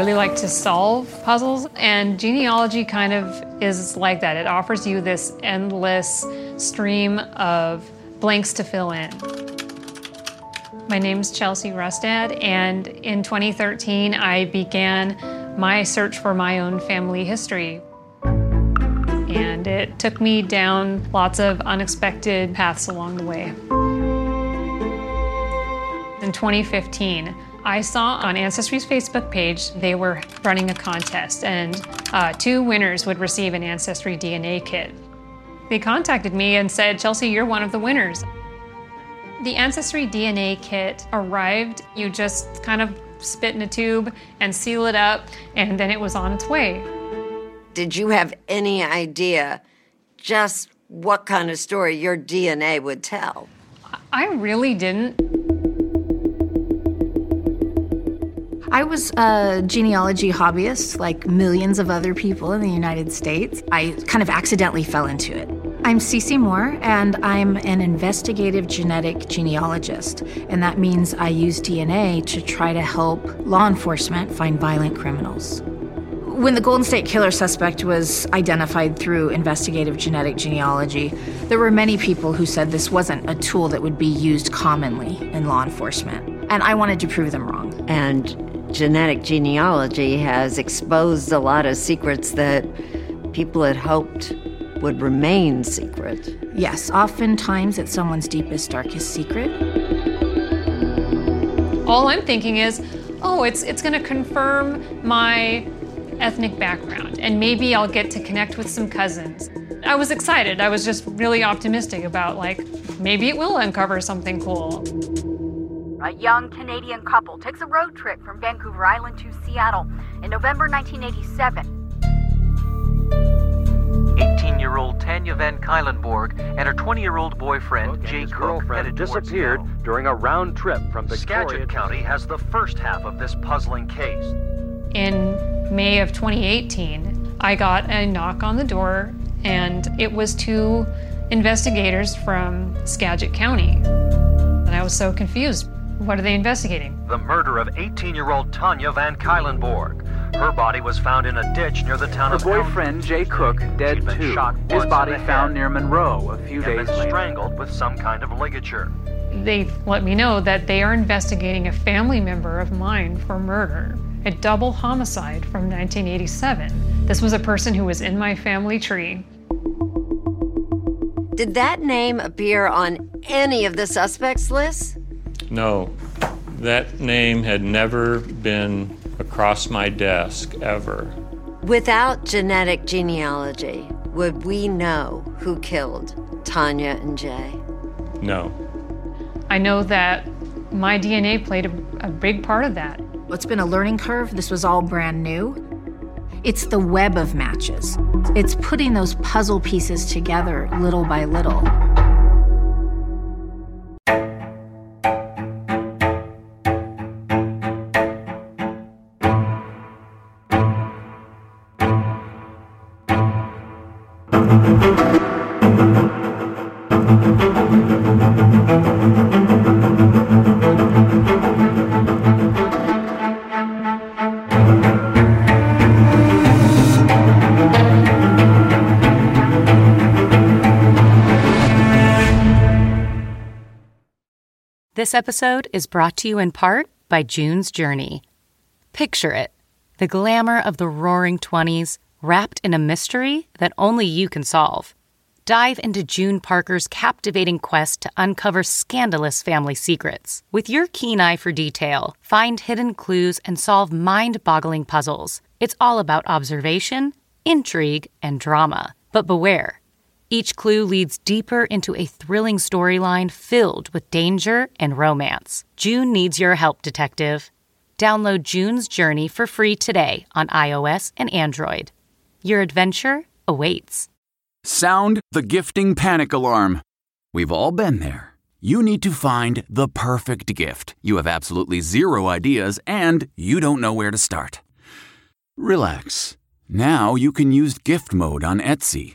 Really like to solve puzzles, and genealogy kind of is like that. It offers you this endless stream of blanks to fill in. My name's Chelsea Rustad, and in 2013, I began my search for my own family history. And it took me down lots of unexpected paths along the way. In 2015, I saw on Ancestry's Facebook page they were running a contest, and uh, two winners would receive an Ancestry DNA kit. They contacted me and said, Chelsea, you're one of the winners. The Ancestry DNA kit arrived, you just kind of spit in a tube and seal it up, and then it was on its way. Did you have any idea just what kind of story your DNA would tell? I really didn't. I was a genealogy hobbyist, like millions of other people in the United States. I kind of accidentally fell into it. I'm Cece Moore, and I'm an investigative genetic genealogist, and that means I use DNA to try to help law enforcement find violent criminals. When the Golden State Killer suspect was identified through investigative genetic genealogy, there were many people who said this wasn't a tool that would be used commonly in law enforcement. And I wanted to prove them wrong. And genetic genealogy has exposed a lot of secrets that people had hoped would remain secret. Yes, oftentimes it's someone's deepest, darkest secret. All I'm thinking is, oh, it's it's going to confirm my ethnic background, and maybe I'll get to connect with some cousins. I was excited. I was just really optimistic about like maybe it will uncover something cool. A young Canadian couple takes a road trip from Vancouver Island to Seattle in November 1987. 18-year-old Tanya Van Cuylenborg and her 20-year-old boyfriend Jay Cook girlfriend headed disappeared Seattle. during a round trip from Victoria Skagit County has the first half of this puzzling case. In May of 2018, I got a knock on the door, and it was two investigators from Skagit County. And I was so confused. What are they investigating? The murder of 18-year-old Tanya Van Cuylenborg. Her body was found in a ditch near the town Her of boyfriend, Jay Cook, dead She'd too. shot His body found near Monroe a few and days been later. strangled with some kind of ligature. They've let me know that they are investigating a family member of mine for murder, a double homicide from 1987. This was a person who was in my family tree. Did that name appear on any of the suspects' lists? No, that name had never been across my desk ever. Without genetic genealogy, would we know who killed Tanya and Jay? No. I know that my DNA played a, a big part of that. It's been a learning curve. This was all brand new. It's the web of matches. It's putting those puzzle pieces together little by little. This episode is brought to you in part by June's Journey. Picture it the glamour of the roaring 20s wrapped in a mystery that only you can solve. Dive into June Parker's captivating quest to uncover scandalous family secrets. With your keen eye for detail, find hidden clues and solve mind boggling puzzles. It's all about observation, intrigue, and drama. But beware. Each clue leads deeper into a thrilling storyline filled with danger and romance. June needs your help, detective. Download June's Journey for free today on iOS and Android. Your adventure awaits. Sound the gifting panic alarm. We've all been there. You need to find the perfect gift. You have absolutely zero ideas and you don't know where to start. Relax. Now you can use gift mode on Etsy.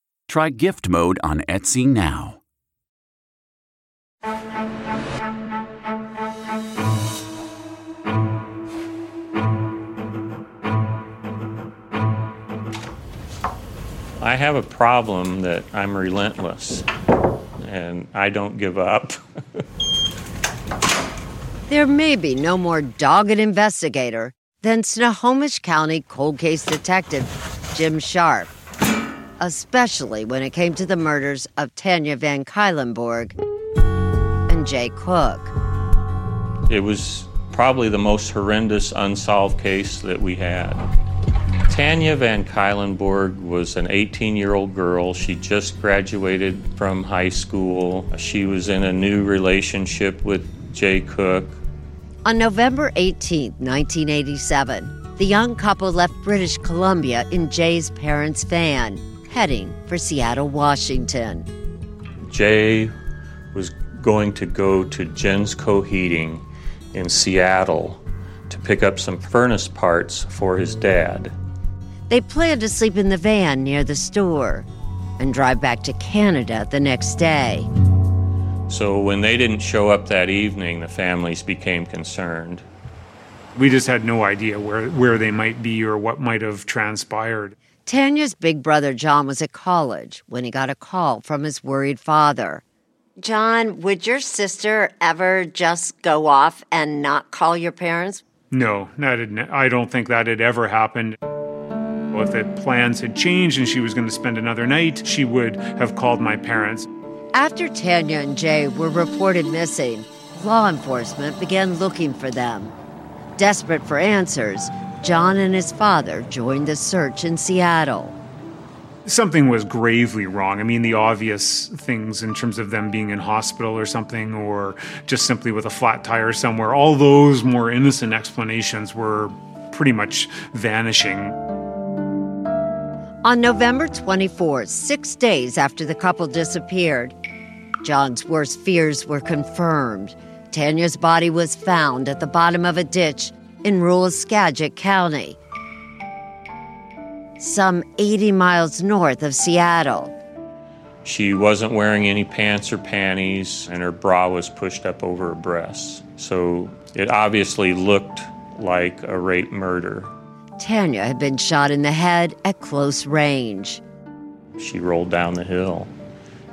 Try gift mode on Etsy now. I have a problem that I'm relentless and I don't give up. There may be no more dogged investigator than Snohomish County cold case detective Jim Scharf, especially when it came to the murders of Tanya Van Cuylenborg and Jay Cook. It was probably the most horrendous unsolved case that we had. Tanya Van Cuylenborg was an 18 year old girl. She just graduated from high school. She was in a new relationship with Jay Cook. On November 18, 1987, the young couple left British Columbia in Jay's parents' van, heading for Seattle, Washington. Jay was going to go to Jensco Heating in Seattle to pick up some furnace parts for his dad. They planned to sleep in the van near the store and drive back to Canada the next day. So when they didn't show up that evening, the families became concerned. We just had no idea where, where they might be or what might have transpired. Tanya's big brother John was at college when he got a call from his worried father. John, would your sister ever just go off and not call your parents? No, that had, I don't think that had ever happened. If the plans had changed and she was going to spend another night, she would have called my parents. After Tanya and Jay were reported missing, law enforcement began looking for them. Desperate for answers, John and his father joined the search in Seattle. Something was gravely wrong. I mean, the obvious things in terms of them being in hospital or something, or just simply with a flat tire somewhere, all those more innocent explanations were pretty much vanishing. On November 24, six days after the couple disappeared, John's worst fears were confirmed. Tanya's body was found at the bottom of a ditch in rural Skagit County, some 80 miles north of Seattle. She wasn't wearing any pants or panties, and her bra was pushed up over her breasts. So it obviously looked like a rape murder. Tanya had been shot in the head at close range. She rolled down the hill.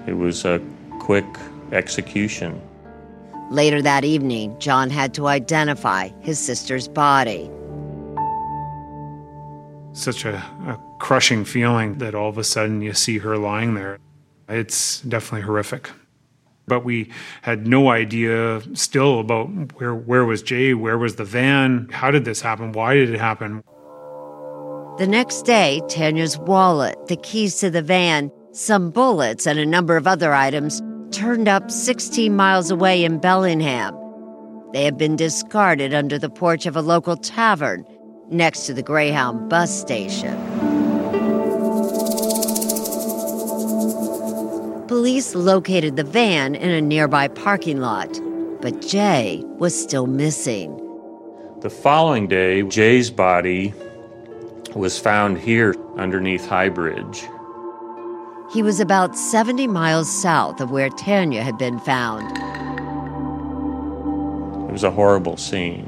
It was a quick execution. Later that evening, John had to identify his sister's body. Such a, a crushing feeling that all of a sudden you see her lying there. It's definitely horrific. But we had no idea still about where where was Jay, where was the van, how did this happen, why did it happen? The next day, Tanya's wallet, the keys to the van, some bullets, and a number of other items turned up 16 miles away in Bellingham. They had been discarded under the porch of a local tavern next to the Greyhound bus station. Police located the van in a nearby parking lot, but Jay was still missing. The following day, Jay's body was found here underneath High Bridge. He was about 70 miles south of where Tanya had been found. It was a horrible scene.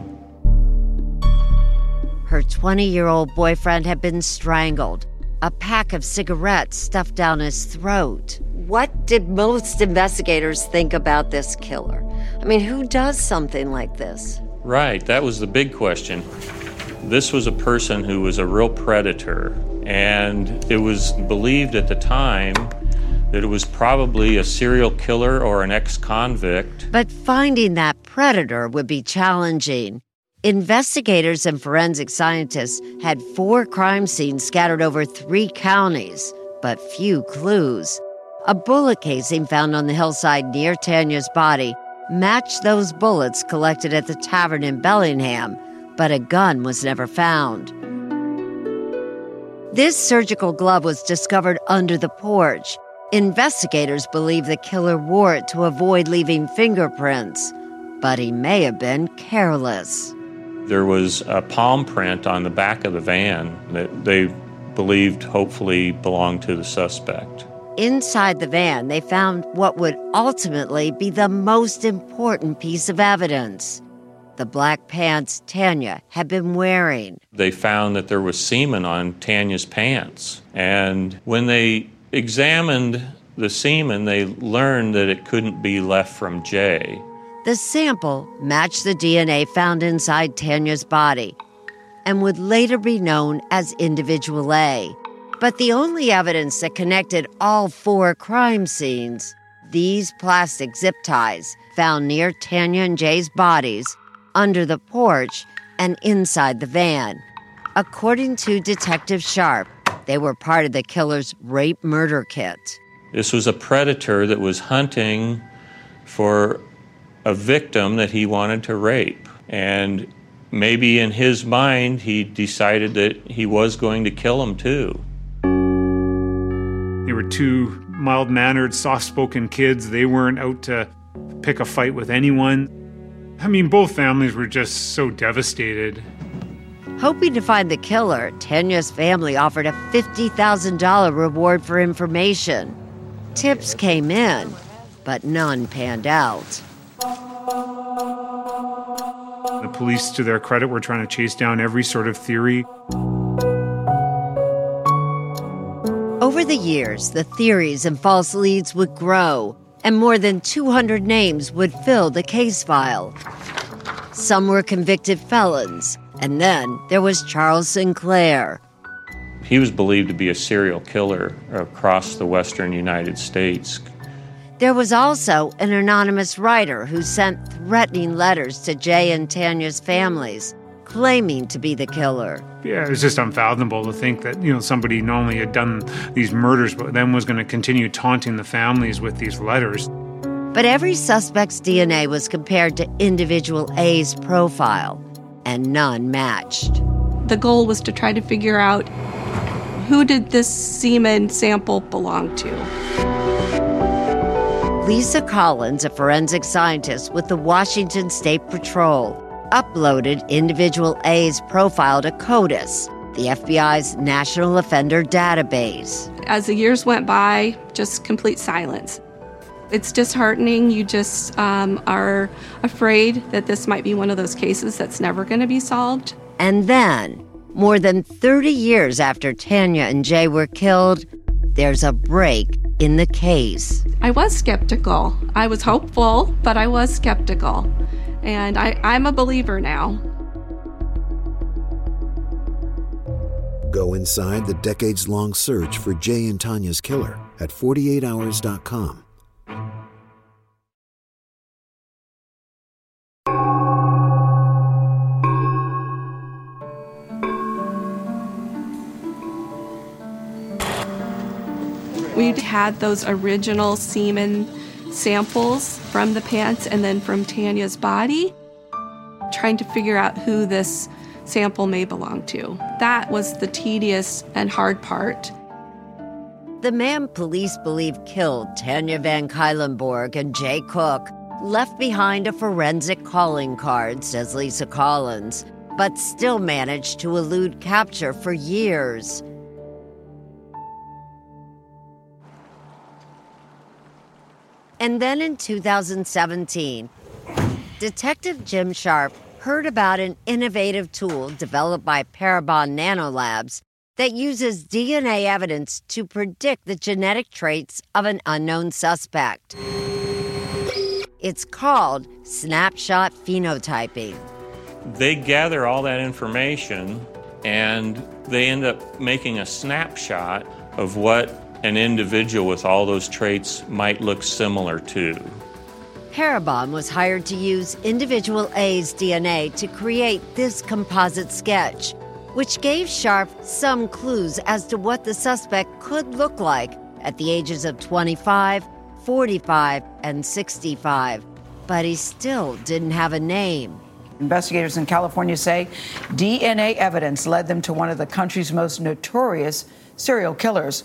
Her 20 year old boyfriend had been strangled, a pack of cigarettes stuffed down his throat. What did most investigators think about this killer? I mean, who does something like this? Right, that was the big question. This was a person who was a real predator, and it was believed at the time that it was probably a serial killer or an ex convict. But finding that predator would be challenging. Investigators and forensic scientists had four crime scenes scattered over three counties, but few clues. A bullet casing found on the hillside near Tanya's body matched those bullets collected at the tavern in Bellingham, but a gun was never found. This surgical glove was discovered under the porch. Investigators believe the killer wore it to avoid leaving fingerprints, but he may have been careless. There was a palm print on the back of the van that they believed hopefully belonged to the suspect. Inside the van, they found what would ultimately be the most important piece of evidence the black pants Tanya had been wearing. They found that there was semen on Tanya's pants. And when they examined the semen, they learned that it couldn't be left from Jay. The sample matched the DNA found inside Tanya's body and would later be known as Individual A. But the only evidence that connected all four crime scenes, these plastic zip ties found near Tanya and Jay's bodies, under the porch, and inside the van. According to Detective Scharf, they were part of the killer's rape murder kit. This was a predator that was hunting for a victim that he wanted to rape. And maybe in his mind, he decided that he was going to kill him too. They were two mild mannered, soft spoken kids. They weren't out to pick a fight with anyone. I mean, both families were just so devastated. Hoping to find the killer, Tanya's family offered a $50,000 reward for information. Tips came in, but none panned out. The police, to their credit, were trying to chase down every sort of theory. Over the years, the theories and false leads would grow, and more than 200 names would fill the case file. Some were convicted felons, and then there was Charles Sinclair. He was believed to be a serial killer across the western United States. There was also an anonymous writer who sent threatening letters to Jay and Tanya's families, claiming to be the killer. Yeah, it's just unfathomable to think that, you know, somebody not only had done these murders, but then was going to continue taunting the families with these letters. But every suspect's DNA was compared to individual A's profile, and none matched. The goal was to try to figure out who did this semen sample belong to. Lisa Collins, a forensic scientist with the Washington State Patrol, uploaded individual A's profile to CODIS, the FBI's National Offender Database. As the years went by, just complete silence. It's disheartening. You just um, are afraid that this might be one of those cases that's never going to be solved. And then More than 30 years after Tanya and Jay were killed, there's a break in the case. I was skeptical. I was hopeful, but I was skeptical. And I, I'm a believer now. Go inside the decades long search for Jay and Tanya's killer at 48hours.com. We had those original semen samples from the pants and then from Tanya's body, trying to figure out who this sample may belong to. That was the tedious and hard part. The man police believe killed Tanya Van Cuylenborg and Jay Cook left behind a forensic calling card, says Lisa Collins, but still managed to elude capture for years. And then in 2017, Detective Jim Scharf heard about an innovative tool developed by Parabon Nanolabs that uses DNA evidence to predict the genetic traits of an unknown suspect. It's called snapshot phenotyping. They gather all that information and they end up making a snapshot of what an individual with all those traits might look similar to. Parabon was hired to use individual A's DNA to create this composite sketch, which gave Scharf some clues as to what the suspect could look like at the ages of 25, 45, and 65. But he still didn't have a name. Investigators in California say DNA evidence led them to one of the country's most notorious serial killers.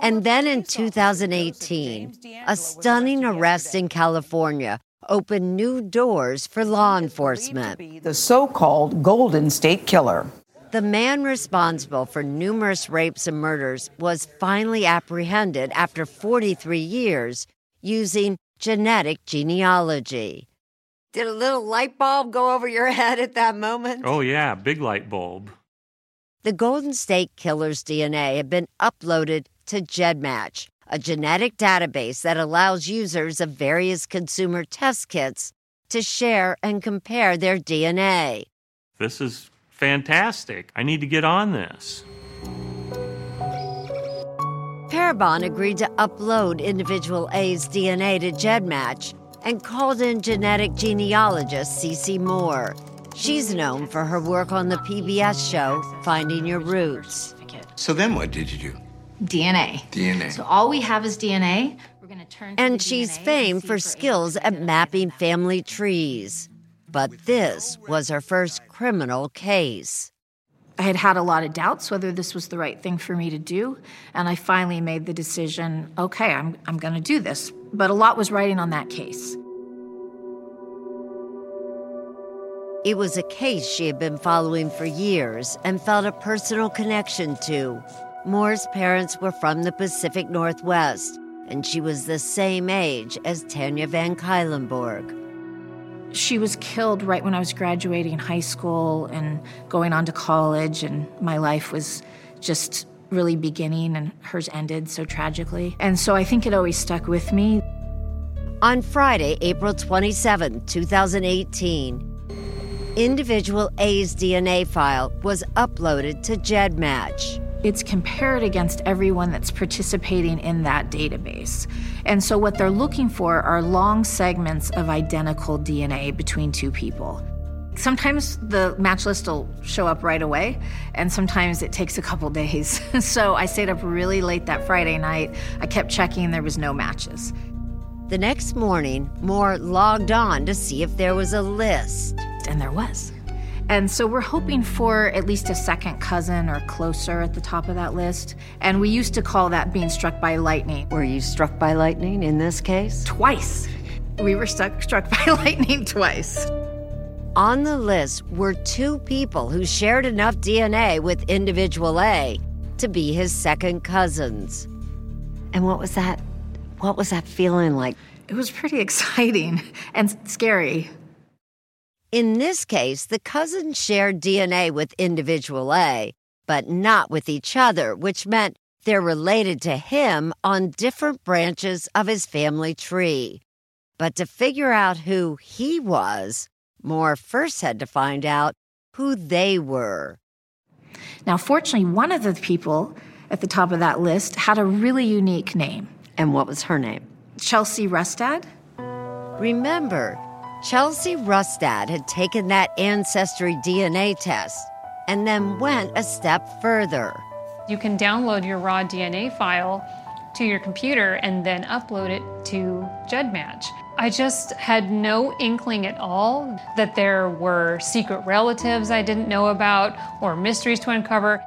And then in 2018, a stunning arrest in California opened new doors for law enforcement. The so called Golden State Killer. The man responsible for numerous rapes and murders was finally apprehended after 43 years using genetic genealogy. Did a little light bulb go over your head at that moment? Oh, yeah, big light bulb. The Golden State Killer's DNA had been uploaded to GEDmatch, a genetic database that allows users of various consumer test kits to share and compare their DNA. This is fantastic. I need to get on this. Parabon agreed to upload individual A's DNA to GEDmatch and called in genetic genealogist Cece Moore. She's known for her work on the PBS show Finding Your Roots. So then what did you do? DNA. DNA. So all we have is DNA. We're going to turn And she's famed for skills at mapping family trees. But this was her first criminal case. I had had a lot of doubts whether this was the right thing for me to do, and I finally made the decision okay, I'm, I'm going to do this. But a lot was riding on that case. It was a case she had been following for years and felt a personal connection to. Moore's parents were from the Pacific Northwest, and she was the same age as Tanya Van Cuylenborg. She was killed right when I was graduating high school and going on to college, and my life was just really beginning, and hers ended so tragically. And so I think it always stuck with me. On Friday, April 27, 2018, individual A's DNA file was uploaded to GEDmatch. It's compared against everyone that's participating in that database. And so, what they're looking for are long segments of identical DNA between two people. Sometimes the match list will show up right away, and sometimes it takes a couple days. so, I stayed up really late that Friday night. I kept checking, there was no matches. The next morning, Moore logged on to see if there was a list. And there was. And so we're hoping for at least a second cousin or closer at the top of that list. And we used to call that being struck by lightning. Were you struck by lightning in this case? Twice. We were stuck, struck by lightning twice. On the list were two people who shared enough DNA with individual A to be his second cousins. And what was that? What was that feeling like? It was pretty exciting and scary. In this case, the cousins shared DNA with individual A, but not with each other, which meant they're related to him on different branches of his family tree. But to figure out who he was, Moore first had to find out who they were. Now, fortunately, one of the people at the top of that list had a really unique name. And what was her name? Chelsea Rustad. Remember, Chelsea Rustad had taken that ancestry DNA test and then went a step further. You can download your raw DNA file to your computer and then upload it to GEDmatch. I just had no inkling at all that there were secret relatives I didn't know about or mysteries to uncover.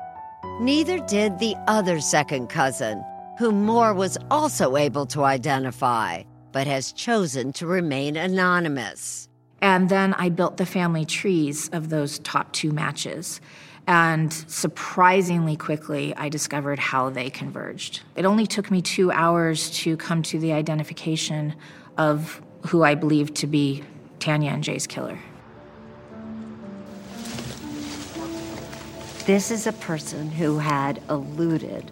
Neither did the other second cousin, whom Moore was also able to identify, but has chosen to remain anonymous. And then I built the family trees of those top two matches. And surprisingly quickly, I discovered how they converged. It only took me two hours to come to the identification of who I believed to be Tanya and Jay's killer. This is a person who had eluded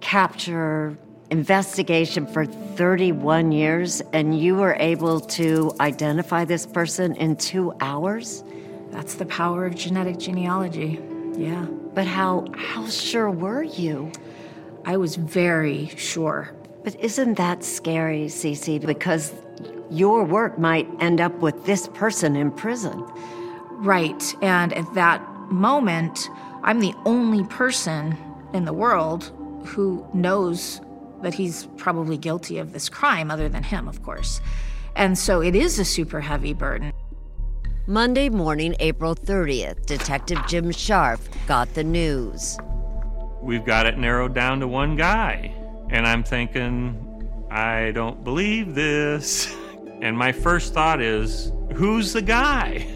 capture, investigation for 31 years, and you were able to identify this person in two hours? That's the power of genetic genealogy. Yeah. But how how sure were you? I was very sure. But isn't that scary, Cece? Because your work might end up with this person in prison. Right. And at that moment, I'm the only person in the world who knows that he's probably guilty of this crime, other than him, of course. And so it is a super heavy burden. Monday morning, April 30th, Detective Jim Scharf got the news. We've got it narrowed down to one guy. And I'm thinking, I don't believe this. And my first thought is, who's the guy?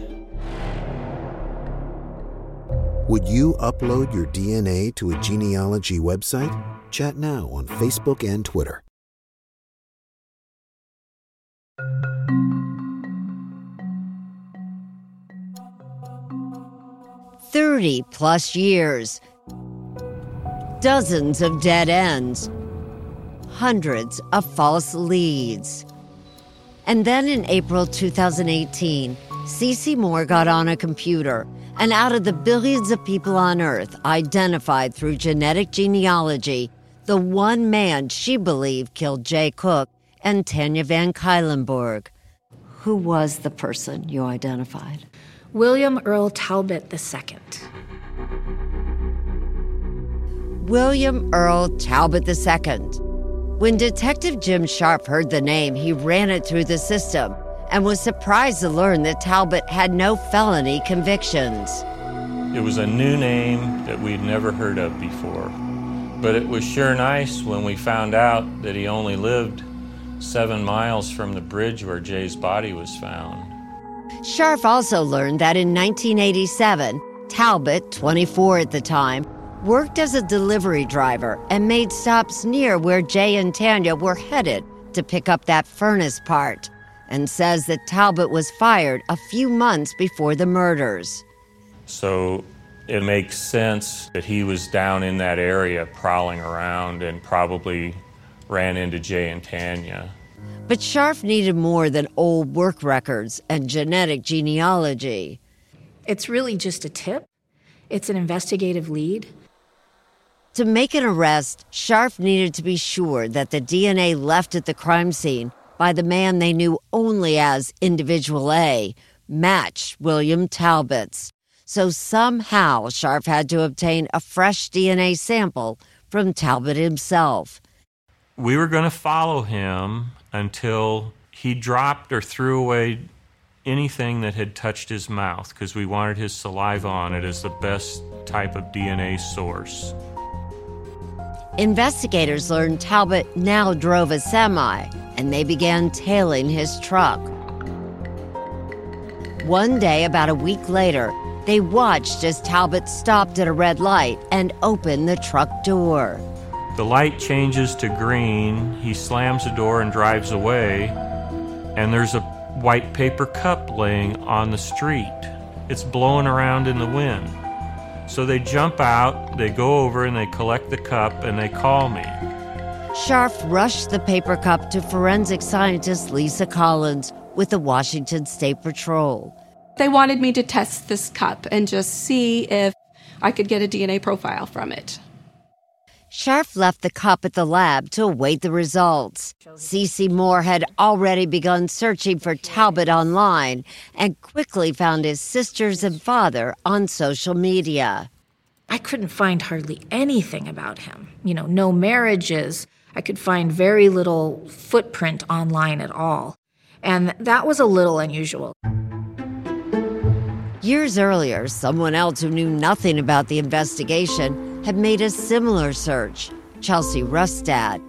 Would you upload your DNA to a genealogy website? Chat now on Facebook and Twitter. 30 plus years, dozens of dead ends, hundreds of false leads. And then in April 2018, Cece Moore got on a computer and out of the billions of people on Earth identified through genetic genealogy, the one man she believed killed Jay Cook and Tanya Van Cuylenborg. Who was the person you identified? William Earl Talbot II. William Earl Talbot II. When Detective Jim Scharf heard the name, he ran it through the system and was surprised to learn that Talbot had no felony convictions. It was a new name that we'd never heard of before. But it was sure nice when we found out that he only lived seven miles from the bridge where Jay's body was found. Scharf also learned that in 1987, Talbot, 24 at the time, worked as a delivery driver and made stops near where Jay and Tanya were headed to pick up that furnace part, and says that Talbot was fired a few months before the murders. So it makes sense that he was down in that area prowling around and probably ran into Jay and Tanya. But Scharf needed more than old work records and genetic genealogy. It's really just a tip, it's an investigative lead. To make an arrest, Scharf needed to be sure that the DNA left at the crime scene by the man they knew only as Individual A matched William Talbot's. So somehow Scharf had to obtain a fresh DNA sample from Talbot himself. We were going to follow him until he dropped or threw away anything that had touched his mouth because we wanted his saliva on it as the best type of DNA source. Investigators learned Talbot now drove a semi and they began tailing his truck. One day, about a week later, they watched as Talbot stopped at a red light and opened the truck door. The light changes to green. He slams the door and drives away. And there's a white paper cup laying on the street. It's blowing around in the wind. So they jump out, they go over and they collect the cup and they call me. Scharf rushed the paper cup to forensic scientist Lisa Collins with the Washington State Patrol. They wanted me to test this cup and just see if I could get a DNA profile from it. Scharf left the cup at the lab to await the results. Cece Moore had already begun searching for Talbot online and quickly found his sisters and father on social media. I couldn't find hardly anything about him. You know, no marriages. I could find very little footprint online at all. And that was a little unusual. Years earlier, someone else who knew nothing about the investigation had made a similar search Chelsea Rustad.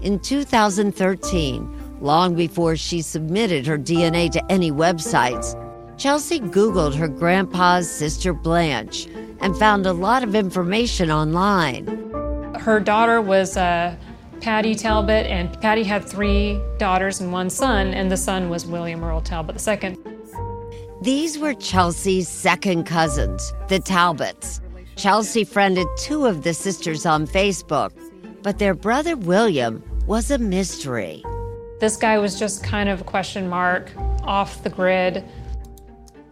In 2013, long before she submitted her DNA to any websites, Chelsea Googled her grandpa's sister Blanche and found a lot of information online. Her daughter was uh, Patty Talbot, and Patty had three daughters and one son, and the son was William Earl Talbot II. These were Chelsea's second cousins, the Talbots. Chelsea friended two of the sisters on Facebook, but their brother William was a mystery. This guy was just kind of a question mark, off the grid.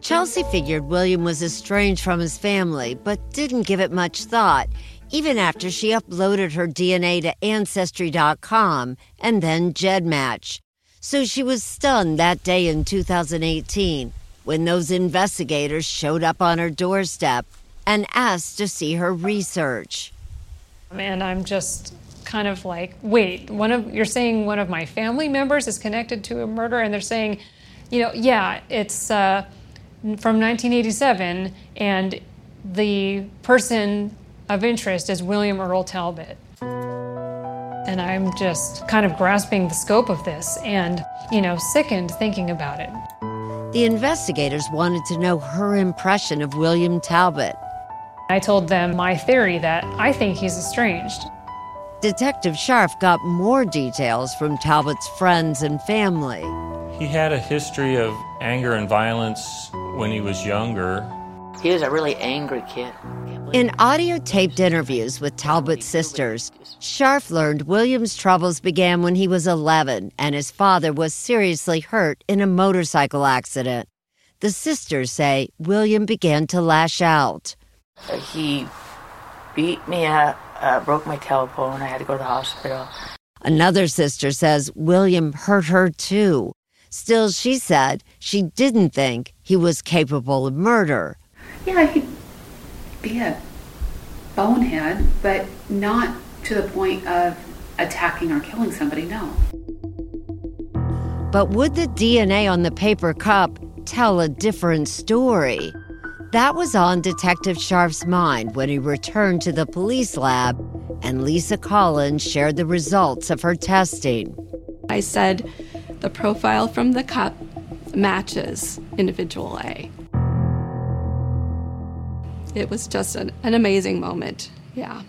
Chelsea figured William was estranged from his family, but didn't give it much thought, even after she uploaded her DNA to Ancestry.com and then GEDmatch. So she was stunned that day in 2018 when those investigators showed up on her doorstep and asked to see her research. And I'm just kind of like, wait, one of you're saying one of my family members is connected to a murder, and they're saying, you know, yeah, it's uh, from 1987, and the person of interest is William Earl Talbot. And I'm just kind of grasping the scope of this and, you know, sickened thinking about it. The investigators wanted to know her impression of William Talbot. I told them my theory that I think he's estranged. Detective Scharf got more details from Talbot's friends and family. He had a history of anger and violence when he was younger. He was a really angry kid. In audio taped interviews with Talbot's sisters, Scharf learned William's troubles began when he was 11 and his father was seriously hurt in a motorcycle accident. The sisters say William began to lash out. He beat me up, uh, broke my tailbone. I had to go to the hospital. Another sister says William hurt her too. Still, she said she didn't think he was capable of murder. Yeah, he be a bonehead, but not to the point of attacking or killing somebody, no. But would the DNA on the paper cup tell a different story? That was on Detective Scharf's mind when he returned to the police lab and Lisa Collins shared the results of her testing. I said the profile from the cup matches individual A it was just an, an amazing moment. Yeah.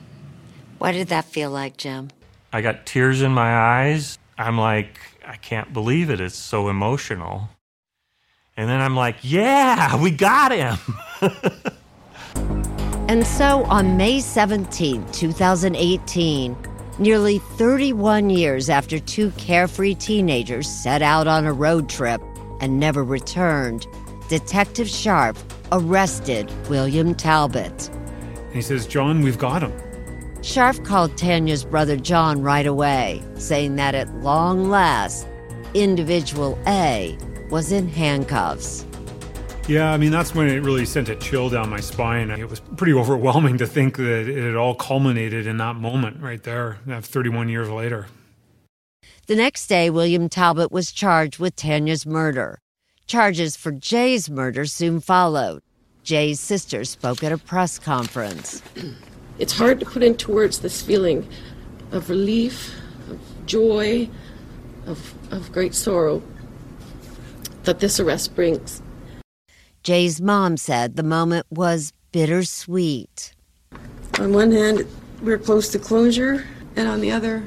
What did that feel like, Jim? I got tears in my eyes. I'm like, I can't believe it. It's so emotional. And then I'm like, yeah, we got him. and so on May 17, 2018, nearly 31 years after two carefree teenagers set out on a road trip and never returned, Detective Scharf arrested William Talbot. He says, John, we've got him. Scharf called Tanya's brother John right away, saying that at long last, individual A was in handcuffs. Yeah, I mean, that's when it really sent a chill down my spine. It was pretty overwhelming to think that it had all culminated in that moment right there, 31 years later. The next day, William Talbot was charged with Tanya's murder. Charges for Jay's murder soon followed. Jay's sister spoke at a press conference. It's hard to put into words this feeling of relief, of joy, of, of great sorrow that this arrest brings. Jay's mom said the moment was bittersweet. On one hand, we're close to closure, and on the other,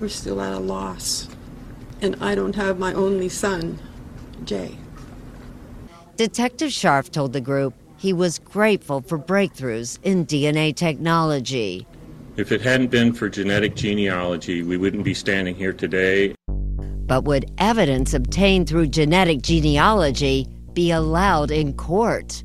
we're still at a loss. And I don't have my only son Jay. Detective Scharf told the group he was grateful for breakthroughs in DNA technology. If it hadn't been for genetic genealogy, we wouldn't be standing here today. But would evidence obtained through genetic genealogy be allowed in court?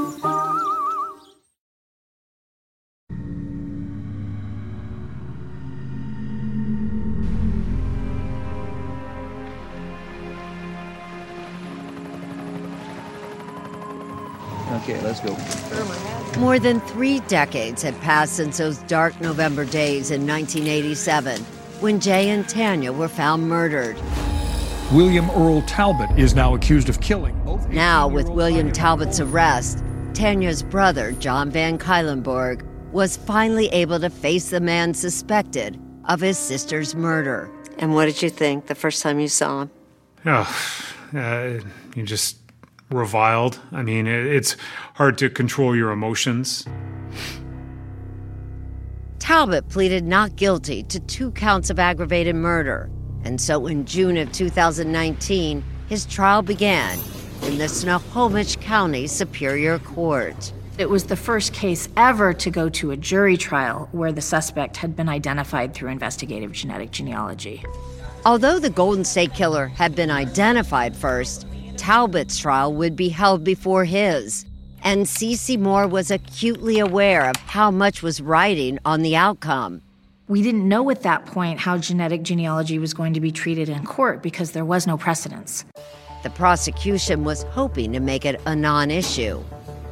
Okay, let's go. More than three decades had passed since those dark November days in 1987 when Jay and Tanya were found murdered. William Earl Talbot is now accused of killing. Now, with William Talbot's arrest, Tanya's brother, John Van Cuylenborg, was finally able to face the man suspected of his sister's murder. And what did you think the first time you saw him? Oh, uh, you just reviled. I mean, it's hard to control your emotions. Talbot pleaded not guilty to two counts of aggravated murder, and so in June of 2019, his trial began in the Snohomish County Superior Court. It was the first case ever to go to a jury trial where the suspect had been identified through investigative genetic genealogy. Although the Golden State Killer had been identified first, Talbot's trial would be held before his. And Cece Moore was acutely aware of how much was riding on the outcome. We didn't know at that point how genetic genealogy was going to be treated in court because there was no precedence. The prosecution was hoping to make it a non issue.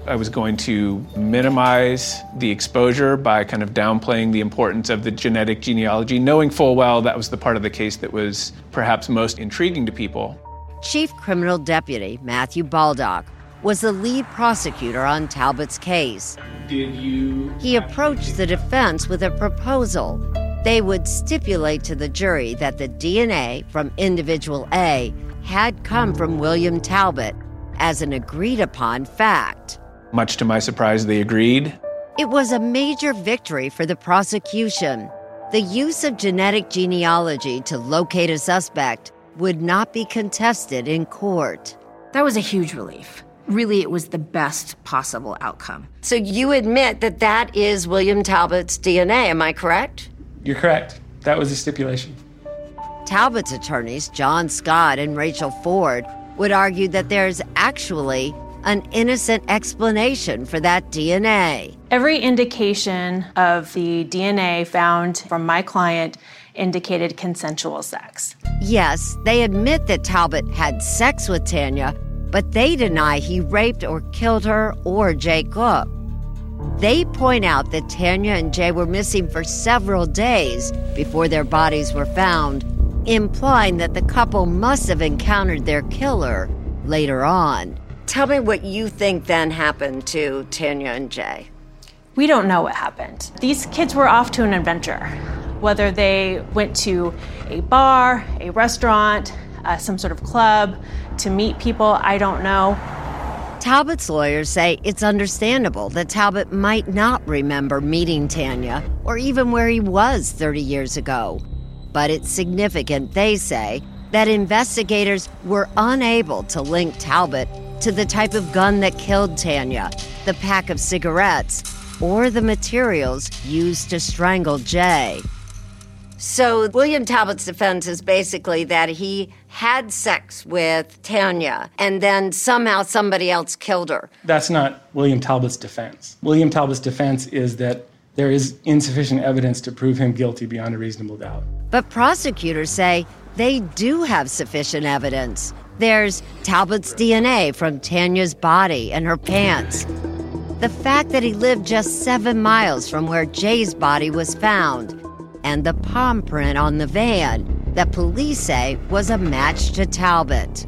I was going to minimize the exposure by kind of downplaying the importance of the genetic genealogy, knowing full well that was the part of the case that was perhaps most intriguing to people. Chief Criminal Deputy Matthew Baldock was the lead prosecutor on Talbot's case. Did you? He approached the defense with a proposal. They would stipulate to the jury that the DNA from individual A had come from William Talbot as an agreed upon fact. Much to my surprise, they agreed. It was a major victory for the prosecution. The use of genetic genealogy to locate a suspect would not be contested in court. That was a huge relief. Really, it was the best possible outcome. So you admit that that is William Talbot's DNA, am I correct? You're correct. That was the stipulation. Talbot's attorneys, John Scott and Rachel Ford, would argue that there's actually an innocent explanation for that DNA. Every indication of the DNA found from my client indicated consensual sex. Yes, they admit that Talbot had sex with Tanya, but they deny he raped or killed her or Jay Cook. They point out that Tanya and Jay were missing for several days before their bodies were found, implying that the couple must have encountered their killer later on. Tell me what you think then happened to Tanya and Jay. We don't know what happened. These kids were off to an adventure. Whether they went to a bar, a restaurant, uh, some sort of club to meet people, I don't know. Talbot's lawyers say it's understandable that Talbot might not remember meeting Tanya or even where he was 30 years ago. But it's significant, they say, that investigators were unable to link Talbot to the type of gun that killed Tanya, the pack of cigarettes, or the materials used to strangle Jay. So, William Talbot's defense is basically that he had sex with Tanya and then somehow somebody else killed her. That's not William Talbot's defense. William Talbot's defense is that there is insufficient evidence to prove him guilty beyond a reasonable doubt. But prosecutors say they do have sufficient evidence. There's Talbot's DNA from Tanya's body and her pants. The fact that he lived just seven miles from where Jay's body was found and the palm print on the van that police say was a match to Talbot.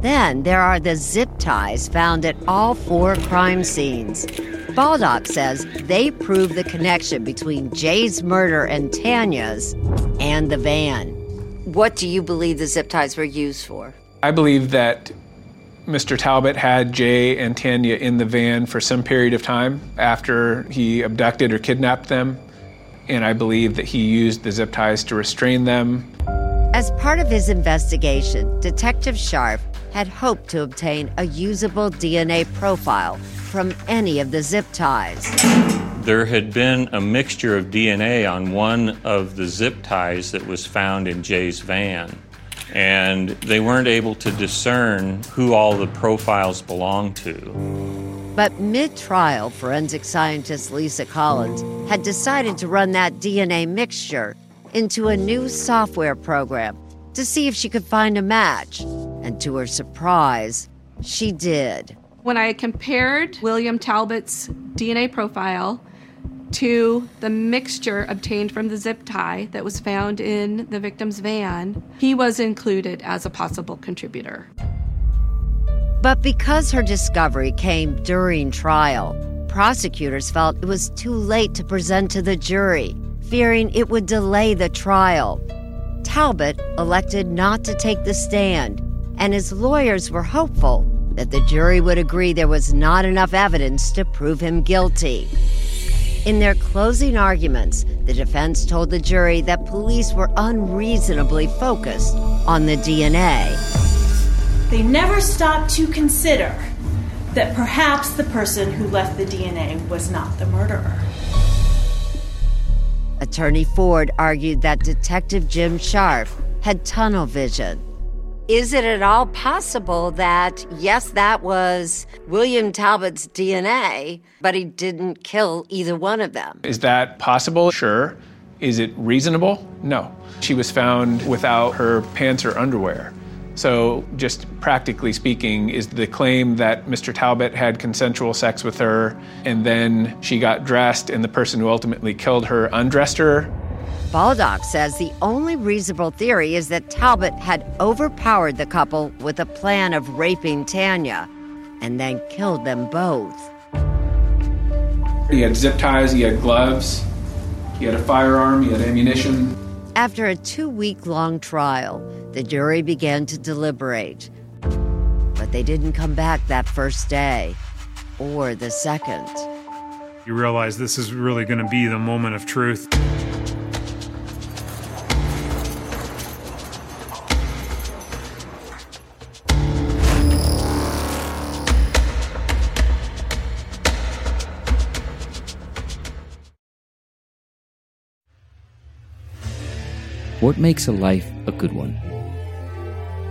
Then there are the zip ties found at all four crime scenes. Baldock says they prove the connection between Jay's murder and Tanya's and the van. What do you believe the zip ties were used for? I believe that Mr. Talbot had Jay and Tanya in the van for some period of time after he abducted or kidnapped them and I believe that he used the zip ties to restrain them. As part of his investigation, Detective Scharf had hoped to obtain a usable DNA profile from any of the zip ties. There had been a mixture of DNA on one of the zip ties that was found in Jay's van, and they weren't able to discern who all the profiles belonged to. But mid trial, forensic scientist Lisa Collins had decided to run that DNA mixture into a new software program to see if she could find a match. And to her surprise, she did. When I compared William Talbot's DNA profile to the mixture obtained from the zip tie that was found in the victim's van, he was included as a possible contributor. But because her discovery came during trial, prosecutors felt it was too late to present to the jury, fearing it would delay the trial. Talbot elected not to take the stand, and his lawyers were hopeful that the jury would agree there was not enough evidence to prove him guilty. In their closing arguments, the defense told the jury that police were unreasonably focused on the DNA. They never stopped to consider that perhaps the person who left the DNA was not the murderer. Attorney Ford argued that Detective Jim Scharf had tunnel vision. Is it at all possible that, yes, that was William Talbot's DNA, but he didn't kill either one of them? Is that possible? Sure. Is it reasonable? No. She was found without her pants or underwear. So, just practically speaking, is the claim that Mr. Talbot had consensual sex with her and then she got dressed and the person who ultimately killed her undressed her? Baldock says the only reasonable theory is that Talbot had overpowered the couple with a plan of raping Tanya and then killed them both. He had zip ties, he had gloves, he had a firearm, he had ammunition. After a two week long trial, the jury began to deliberate. But they didn't come back that first day or the second. You realize this is really going to be the moment of truth. What makes a life a good one?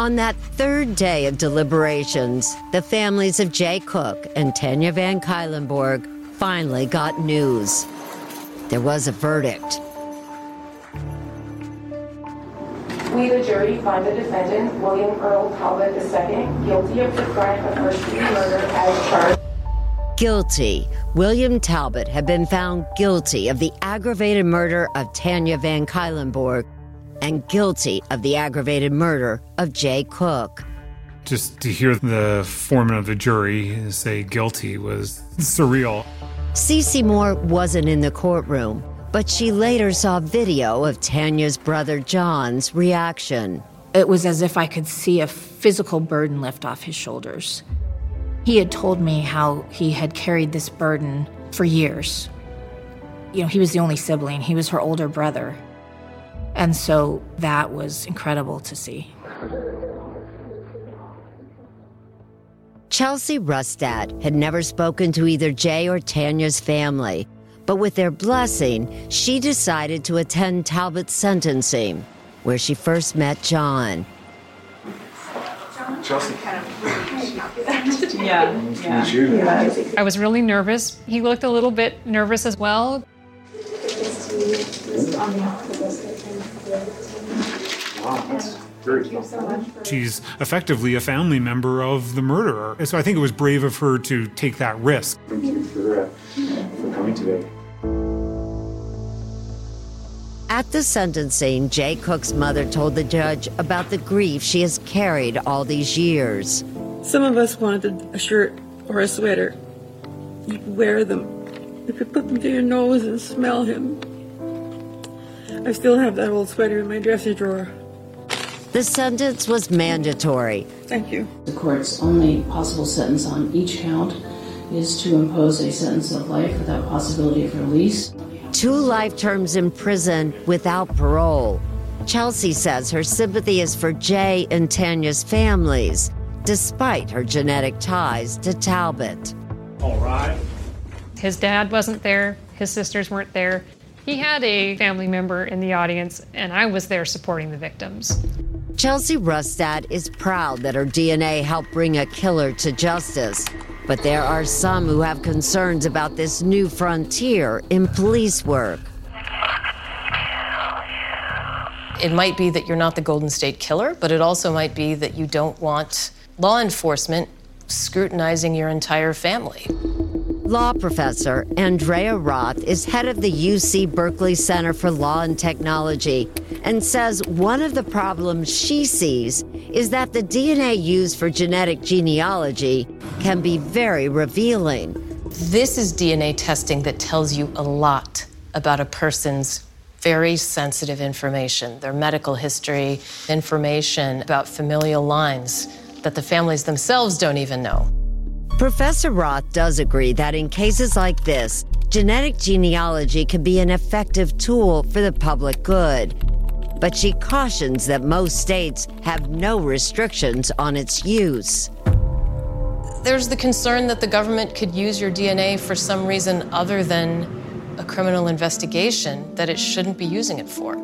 On that third day of deliberations, the families of Jay Cook and Tanya Van Cuylenborg finally got news. There was a verdict. We, the jury, find the defendant, William Earl Talbot II, guilty of the crime of first degree murder as charged. Guilty. William Talbot had been found guilty of the aggravated murder of Tanya Van Cuylenborg and guilty of the aggravated murder of Jay Cook. Just to hear the foreman of the jury say guilty was surreal. Cece Moore wasn't in the courtroom, but she later saw video of Tanya's brother John's reaction. It was as if I could see a physical burden lift off his shoulders. He had told me how he had carried this burden for years. You know, he was the only sibling, he was her older brother. And so that was incredible to see. Chelsea Rustad had never spoken to either Jay or Tanya's family, but with their blessing, she decided to attend Talbot's sentencing, where she first met John. Chelsea. yeah. yeah. I was really nervous. He looked a little bit nervous as well. She's effectively a family member of the murderer. So I think it was brave of her to take that risk. Thank you for, uh, for coming today. At the sentencing, Jay Cook's mother told the judge about the grief she has carried all these years. Some of us wanted a shirt or a sweater. You could wear them. You could put them to your nose and smell him. I still have that old sweater in my dressing drawer. The sentence was mandatory. Thank you. The court's only possible sentence on each count is to impose a sentence of life without possibility of release. Two life terms in prison without parole. Chelsea says her sympathy is for Jay and Tanya's families, despite her genetic ties to Talbot. All right. His dad wasn't there, his sisters weren't there. He had a family member in the audience, and I was there supporting the victims. Chelsea Rustad is proud that her DNA helped bring a killer to justice. But there are some who have concerns about this new frontier in police work. It might be that you're not the Golden State Killer, but it also might be that you don't want law enforcement scrutinizing your entire family. Law professor Andrea Roth is head of the UC Berkeley Center for Law and Technology and says one of the problems she sees is that the DNA used for genetic genealogy can be very revealing. This is DNA testing that tells you a lot about a person's very sensitive information, their medical history, information about familial lines that the families themselves don't even know. Professor Roth does agree that in cases like this, genetic genealogy can be an effective tool for the public good. But she cautions that most states have no restrictions on its use. There's the concern that the government could use your DNA for some reason other than a criminal investigation that it shouldn't be using it for.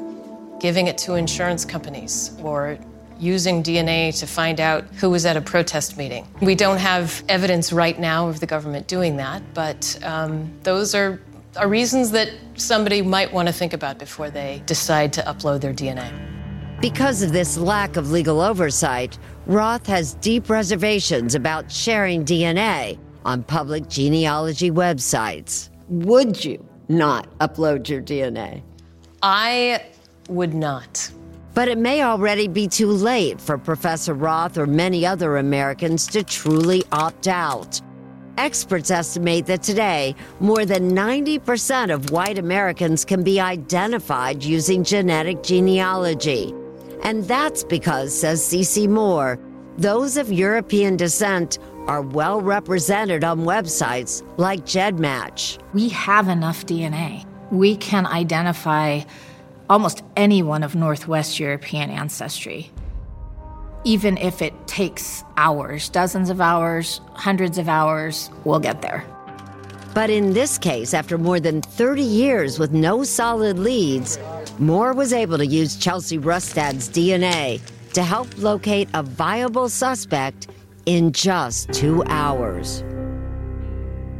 Giving it to insurance companies or using DNA to find out who was at a protest meeting. We don't have evidence right now of the government doing that, but um, those are, are reasons that somebody might want to think about before they decide to upload their DNA. Because of this lack of legal oversight, Roth has deep reservations about sharing DNA on public genealogy websites. Would you not upload your DNA? I would not. But it may already be too late for Professor Roth or many other Americans to truly opt out. Experts estimate that today, more than 90% of white Americans can be identified using genetic genealogy. And that's because, says Cece Moore, those of European descent are well represented on websites like GEDmatch. We have enough DNA. We can identify almost anyone of Northwest European ancestry. Even if it takes hours, dozens of hours, hundreds of hours, we'll get there. But in this case, after more than 30 years with no solid leads, Moore was able to use Chelsea Rustad's DNA to help locate a viable suspect in just two hours.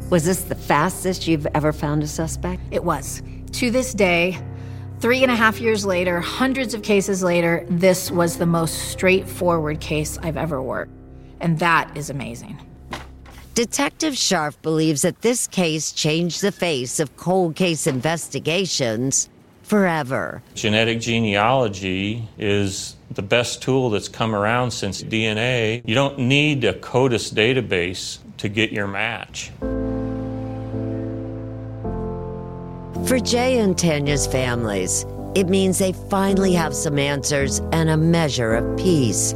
Was this the fastest you've ever found a suspect? It was. To this day, three and a half years later, hundreds of cases later, this was the most straightforward case I've ever worked. And that is amazing. Detective Scharf believes that this case changed the face of cold case investigations forever. Genetic genealogy is the best tool that's come around since DNA. You don't need a CODIS database to get your match. For Jay and Tanya's families, it means they finally have some answers and a measure of peace.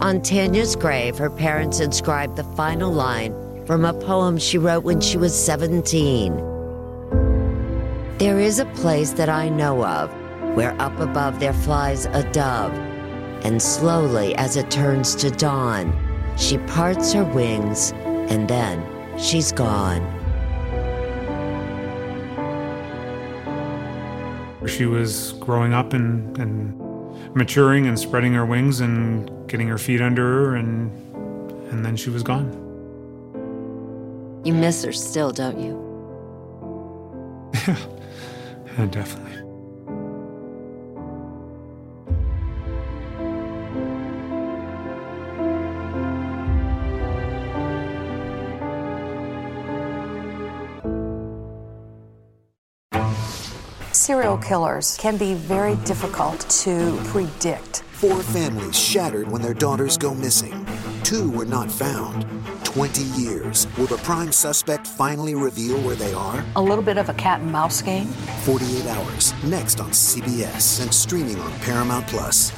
On Tanya's grave, her parents inscribed the final line from a poem she wrote when she was 17. There is a place that I know of where up above there flies a dove, and slowly as it turns to dawn, she parts her wings and then she's gone. She was growing up and, and maturing and spreading her wings and getting her feet under her, and and then she was gone. You miss her still, don't you? Yeah, definitely. Serial killers can be very difficult to predict. Four families shattered when their daughters go missing. Two were not found. 20 years. Will the prime suspect finally reveal where they are? A little bit of a cat and mouse game. 48 hours. Next on CBS and streaming on Paramount Plus.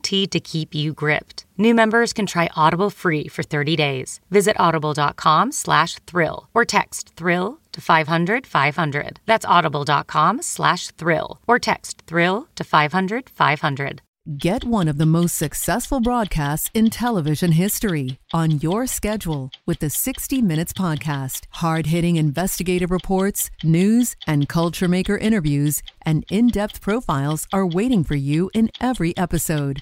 to keep you gripped. New members can try Audible free for 30 days. Visit audible.com slash thrill or text thrill to 500 500. That's audible.com slash thrill or text thrill to 500 500. Get one of the most successful broadcasts in television history on your schedule with the 60 Minutes Podcast. Hard hitting investigative reports, news, and culture maker interviews, and in depth profiles are waiting for you in every episode.